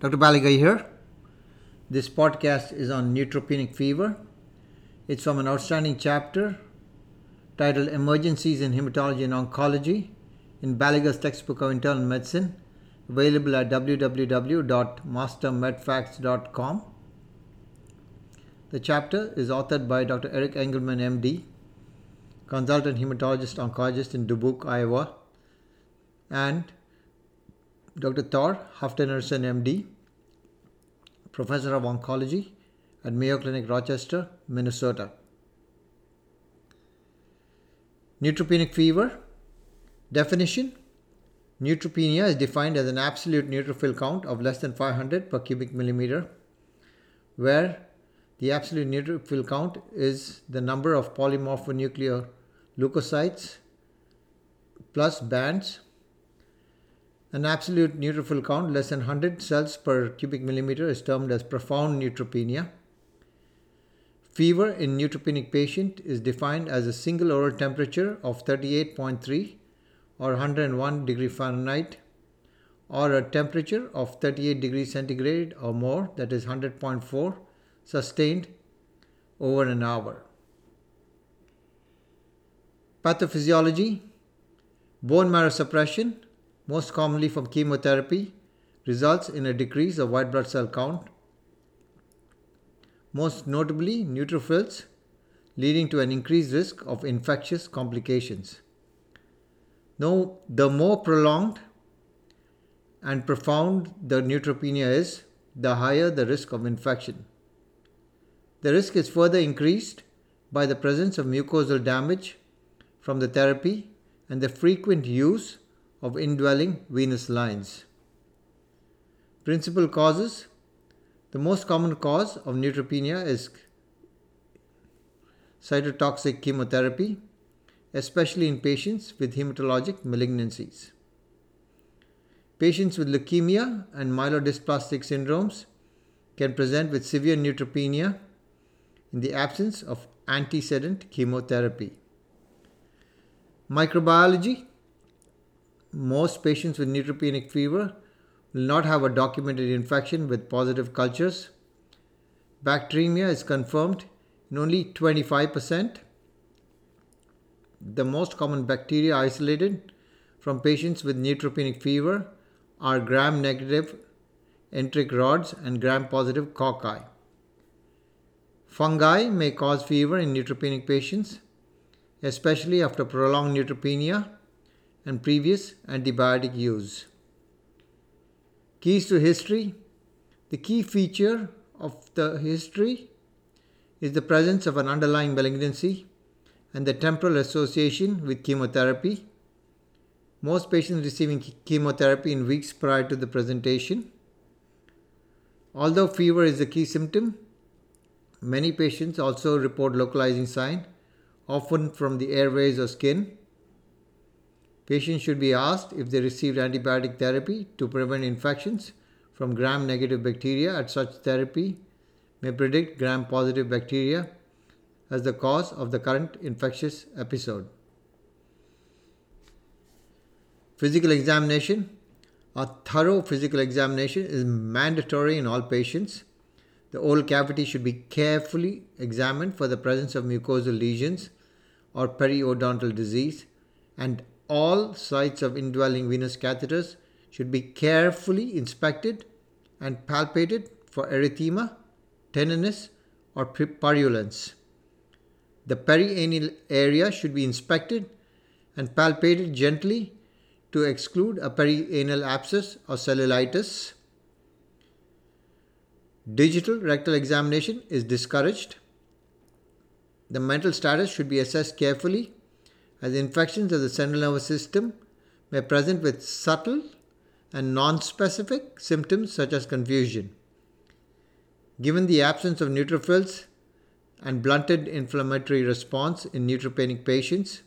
Dr. Baliga here. This podcast is on neutropenic fever. It's from an outstanding chapter titled Emergencies in Hematology and Oncology in Baliga's textbook of internal medicine, available at www.mastermedfacts.com. The chapter is authored by Dr. Eric Engelman, MD, consultant hematologist oncologist in Dubuque, Iowa, and Dr. Thor Hafsteinsson, MD, Professor of Oncology at Mayo Clinic, Rochester, Minnesota. Neutropenic fever. Definition Neutropenia is defined as an absolute neutrophil count of less than 500 per cubic millimeter, where the absolute neutrophil count is the number of polymorphonuclear leukocytes plus bands an absolute neutrophil count less than 100 cells per cubic millimeter is termed as profound neutropenia. Fever in neutropenic patient is defined as a single oral temperature of 38.3 or 101 degree Fahrenheit or a temperature of 38 degrees centigrade or more that is 100.4 sustained over an hour. Pathophysiology Bone marrow suppression most commonly from chemotherapy, results in a decrease of white blood cell count, most notably neutrophils, leading to an increased risk of infectious complications. Now, the more prolonged and profound the neutropenia is, the higher the risk of infection. The risk is further increased by the presence of mucosal damage from the therapy and the frequent use of indwelling venous lines. Principal causes The most common cause of neutropenia is cytotoxic chemotherapy, especially in patients with hematologic malignancies. Patients with leukemia and myelodysplastic syndromes can present with severe neutropenia in the absence of antecedent chemotherapy. Microbiology most patients with neutropenic fever will not have a documented infection with positive cultures. Bacteremia is confirmed in only 25%. The most common bacteria isolated from patients with neutropenic fever are gram negative enteric rods and gram positive cocci. Fungi may cause fever in neutropenic patients, especially after prolonged neutropenia and previous antibiotic use. Keys to history The key feature of the history is the presence of an underlying malignancy and the temporal association with chemotherapy. Most patients receiving chemotherapy in weeks prior to the presentation. Although fever is the key symptom, many patients also report localizing sign, often from the airways or skin. Patients should be asked if they received antibiotic therapy to prevent infections from gram negative bacteria at such therapy may predict gram positive bacteria as the cause of the current infectious episode. Physical examination. A thorough physical examination is mandatory in all patients. The oral cavity should be carefully examined for the presence of mucosal lesions or periodontal disease and all sites of indwelling venous catheters should be carefully inspected and palpated for erythema, tenderness, or purulence. The perianal area should be inspected and palpated gently to exclude a perianal abscess or cellulitis. Digital rectal examination is discouraged. The mental status should be assessed carefully as infections of the central nervous system may present with subtle and non-specific symptoms such as confusion. Given the absence of neutrophils and blunted inflammatory response in neutropenic patients,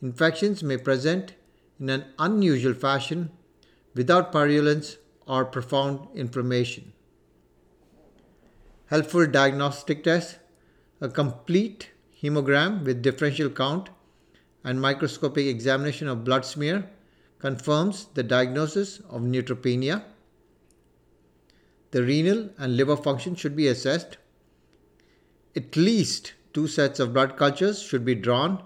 infections may present in an unusual fashion without purulence or profound inflammation. Helpful diagnostic tests a complete hemogram with differential count and microscopic examination of blood smear confirms the diagnosis of neutropenia. the renal and liver function should be assessed. At least two sets of blood cultures should be drawn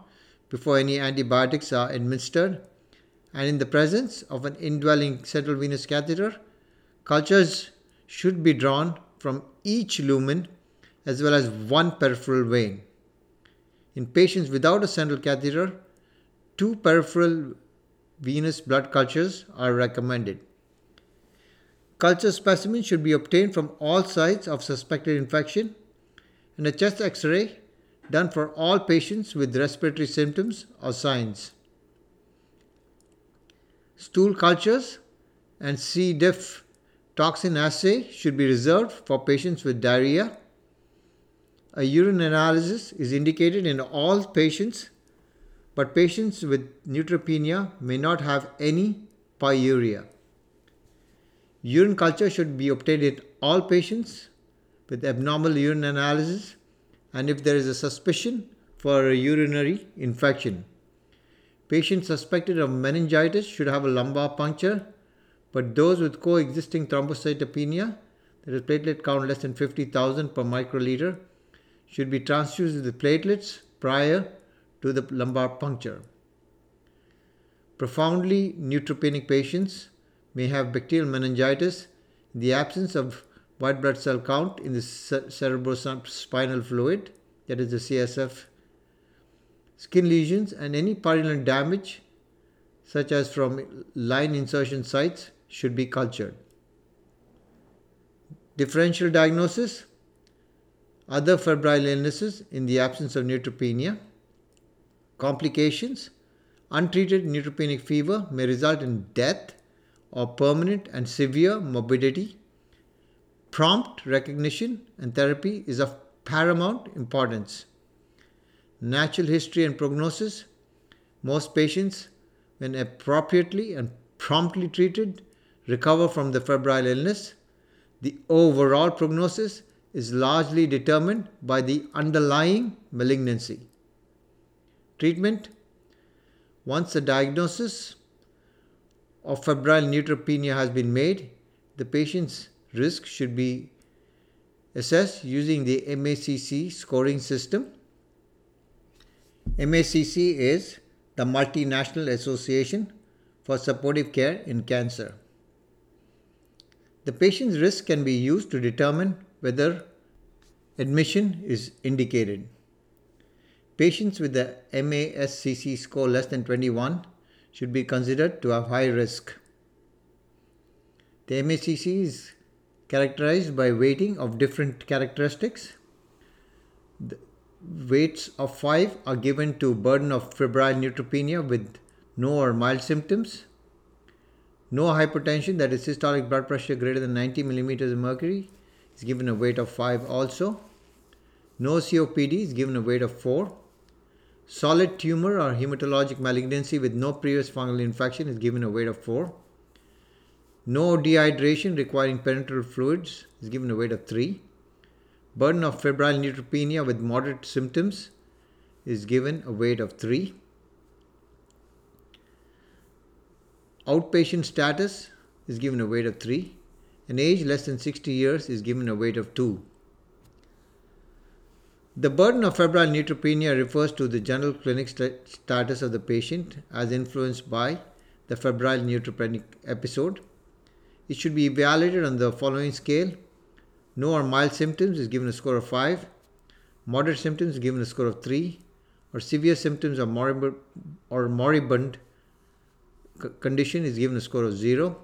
before any antibiotics are administered. And in the presence of an indwelling central venous catheter, cultures should be drawn from each lumen as well as one peripheral vein. In patients without a central catheter, two peripheral venous blood cultures are recommended. Culture specimens should be obtained from all sites of suspected infection and a chest x ray done for all patients with respiratory symptoms or signs. Stool cultures and C. diff toxin assay should be reserved for patients with diarrhea. A urine analysis is indicated in all patients, but patients with neutropenia may not have any pyuria. Urine culture should be obtained in all patients with abnormal urine analysis and if there is a suspicion for a urinary infection. Patients suspected of meningitis should have a lumbar puncture, but those with coexisting thrombocytopenia, that is platelet count less than 50,000 per microliter, should be transfused with platelets prior to the lumbar puncture. Profoundly neutropenic patients may have bacterial meningitis in the absence of white blood cell count in the cerebrospinal fluid, that is the CSF, skin lesions, and any purulent damage, such as from line insertion sites, should be cultured. Differential diagnosis other febrile illnesses in the absence of neutropenia. Complications untreated neutropenic fever may result in death or permanent and severe morbidity, prompt recognition and therapy is of paramount importance. Natural history and prognosis most patients, when appropriately and promptly treated, recover from the febrile illness. The overall prognosis is largely determined by the underlying malignancy. Treatment once a diagnosis of febrile neutropenia has been made, the patient's risk should be assessed using the MASCC scoring system. MASCC is the Multinational Association for Supportive Care in Cancer. The patient's risk can be used to determine whether admission is indicated. Patients with the MASCC score less than 21 should be considered to have high risk. The MASCC is characterized by weighting of different characteristics. The weights of 5 are given to burden of febrile neutropenia with no or mild symptoms, no hypertension, that is systolic blood pressure greater than 90 millimeters of mercury, is given a weight of 5 also. No COPD is given a weight of 4. Solid tumor or hematologic malignancy with no previous fungal infection is given a weight of 4. No dehydration requiring parenteral fluids is given a weight of 3. Burden of febrile neutropenia with moderate symptoms is given a weight of 3. Outpatient status is given a weight of 3. An age less than 60 years is given a weight of 2. The burden of febrile neutropenia refers to the general clinic st- status of the patient as influenced by the febrile neutropenic episode. It should be evaluated on the following scale. No or mild symptoms is given a score of 5. Moderate symptoms is given a score of 3. Or severe symptoms or moribund, or moribund condition is given a score of 0.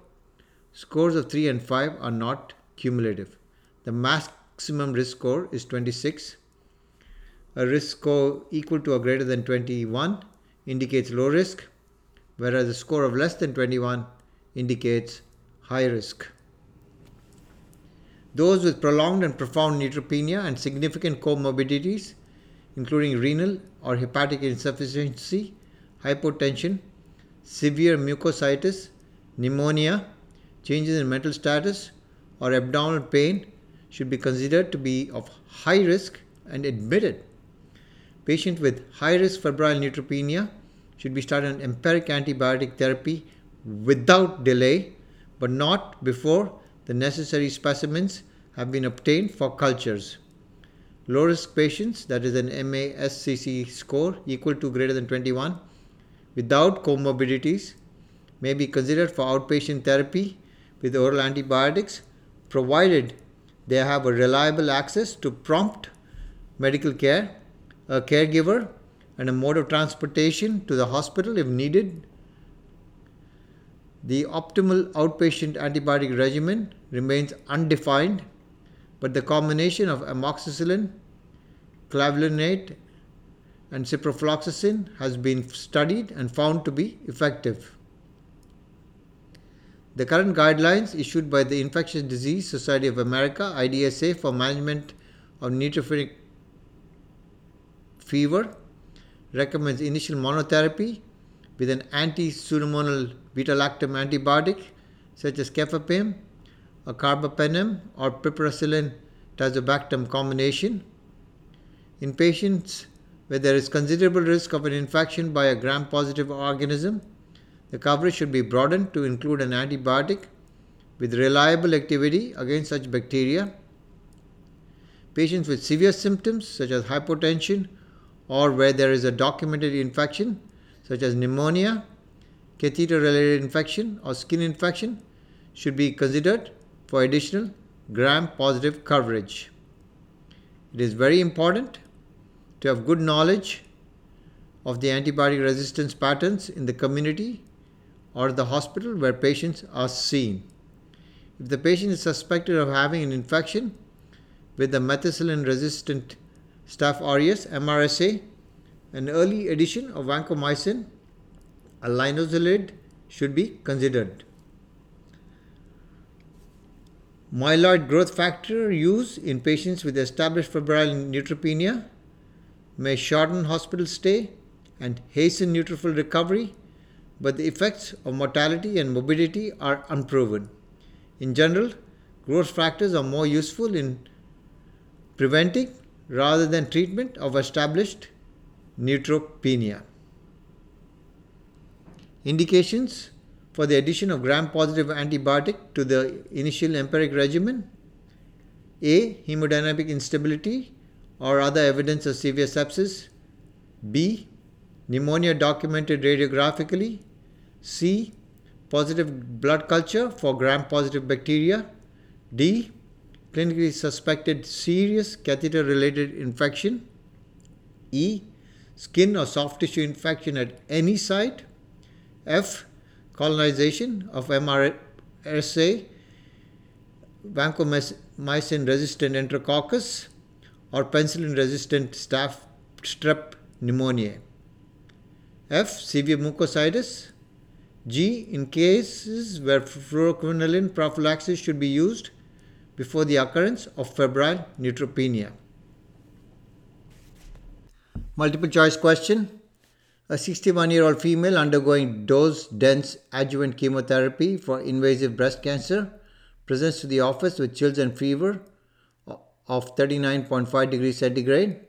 Scores of 3 and 5 are not cumulative. The maximum risk score is 26 a risk score equal to or greater than 21 indicates low risk, whereas a score of less than 21 indicates high risk. Those with prolonged and profound neutropenia and significant comorbidities, including renal or hepatic insufficiency, hypotension, severe mucositis, pneumonia, changes in mental status, or abdominal pain, should be considered to be of high risk and admitted Patients with high risk febrile neutropenia should be started on empiric antibiotic therapy without delay, but not before the necessary specimens have been obtained for cultures. Low risk patients, that is an MASCC score equal to greater than 21, without comorbidities, may be considered for outpatient therapy with oral antibiotics provided they have a reliable access to prompt medical care, a caregiver, and a mode of transportation to the hospital if needed. The optimal outpatient antibiotic regimen remains undefined, but the combination of amoxicillin, clavulanate, and ciprofloxacin has been studied and found to be effective. The current guidelines issued by the Infectious Disease Society of America IDSA for management of neutropenic fever recommends initial monotherapy with an anti-pseudomonal beta-lactam antibiotic such as cefepime, a carbapenem or piperacillin tazobactam combination. In patients where there is considerable risk of an infection by a gram-positive organism, the coverage should be broadened to include an antibiotic with reliable activity against such bacteria. Patients with severe symptoms such as hypotension or where there is a documented infection such as pneumonia, catheter related infection, or skin infection should be considered for additional gram positive coverage. It is very important to have good knowledge of the antibiotic resistance patterns in the community or the hospital where patients are seen. If the patient is suspected of having an infection with a methicillin resistant Staph aureus MRSA, an early addition of vancomycin, a linezolid should be considered. Myeloid growth factor use in patients with established febrile neutropenia may shorten hospital stay and hasten neutrophil recovery but the effects of mortality and morbidity are unproven. In general, growth factors are more useful in preventing rather than treatment of established neutropenia. Indications for the addition of gram positive antibiotic to the initial empiric regimen A. Hemodynamic instability or other evidence of severe sepsis. B. Pneumonia documented radiographically C. Positive blood culture for gram positive bacteria. D. Clinically suspected serious catheter related infection. E. Skin or soft tissue infection at any site. F. Colonization of MRSA, vancomycin resistant enterococcus, or penicillin resistant staph strep pneumoniae. F. Severe mucositis. G. In cases where fluoroquinolone prophylaxis should be used before the occurrence of febrile neutropenia. Multiple choice question. A 61 year old female undergoing dose dense adjuvant chemotherapy for invasive breast cancer presents to the office with chills and fever of 39.5 degrees centigrade.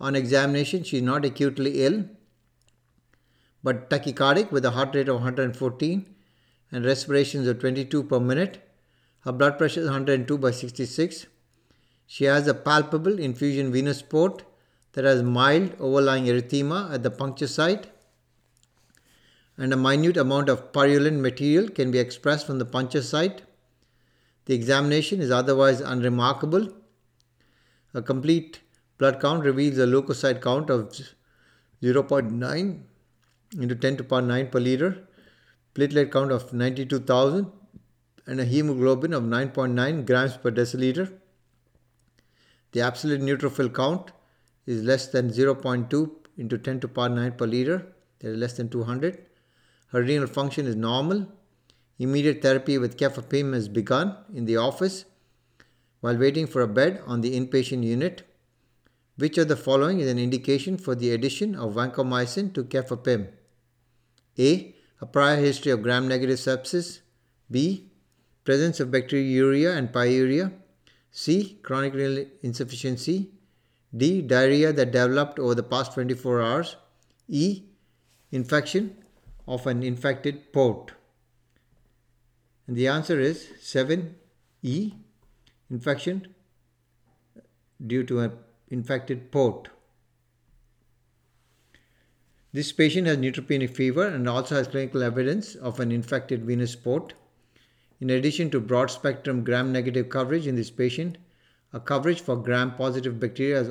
On examination, she is not acutely ill but tachycardic with a heart rate of 114 and respirations of 22 per minute. Her blood pressure is 102 by 66. She has a palpable infusion venous port that has mild overlying erythema at the puncture site and a minute amount of purulent material can be expressed from the puncture site. The examination is otherwise unremarkable. A complete blood count reveals a leukocyte count of 0.9 into 10 to the power 9 per liter, platelet count of 92,000, and a hemoglobin of 9.9 grams per deciliter. The absolute neutrophil count is less than 0.2 into 10 to the power 9 per liter, that is less than 200. Her renal function is normal. Immediate therapy with cefepime has begun in the office while waiting for a bed on the inpatient unit. Which of the following is an indication for the addition of vancomycin to cefepime? A. A prior history of gram negative sepsis. B. Presence of bacteriuria and pyuria. C. Chronic renal insufficiency. D. Diarrhea that developed over the past 24 hours. E. Infection of an infected port. And the answer is 7. E. Infection due to an infected port. This patient has neutropenic fever and also has clinical evidence of an infected venous port. In addition to broad spectrum gram negative coverage in this patient, a coverage for gram positive bacteria is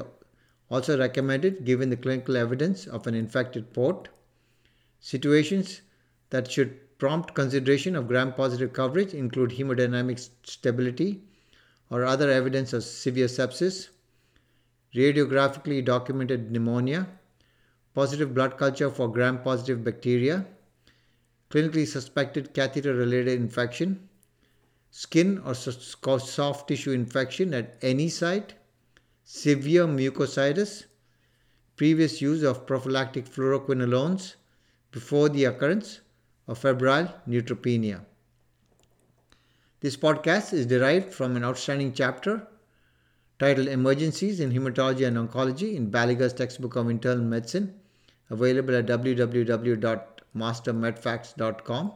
also recommended given the clinical evidence of an infected port. Situations that should prompt consideration of gram positive coverage include hemodynamic stability or other evidence of severe sepsis, radiographically documented pneumonia, positive blood culture for gram positive bacteria, clinically suspected catheter related infection, skin or soft tissue infection at any site, severe mucositis, previous use of prophylactic fluoroquinolones before the occurrence of febrile neutropenia. This podcast is derived from an outstanding chapter titled Emergencies in Hematology and Oncology in Baliga's Textbook of Internal Medicine, available at www.mastermedfacts.com.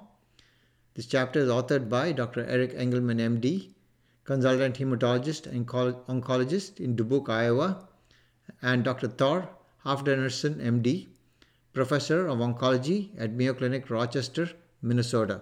This chapter is authored by Dr. Eric Engelman, MD, consultant hematologist and oncologist in Dubuque, Iowa, and Dr. Thor Hafsteinsson, MD, professor of oncology at Mayo Clinic, Rochester, Minnesota.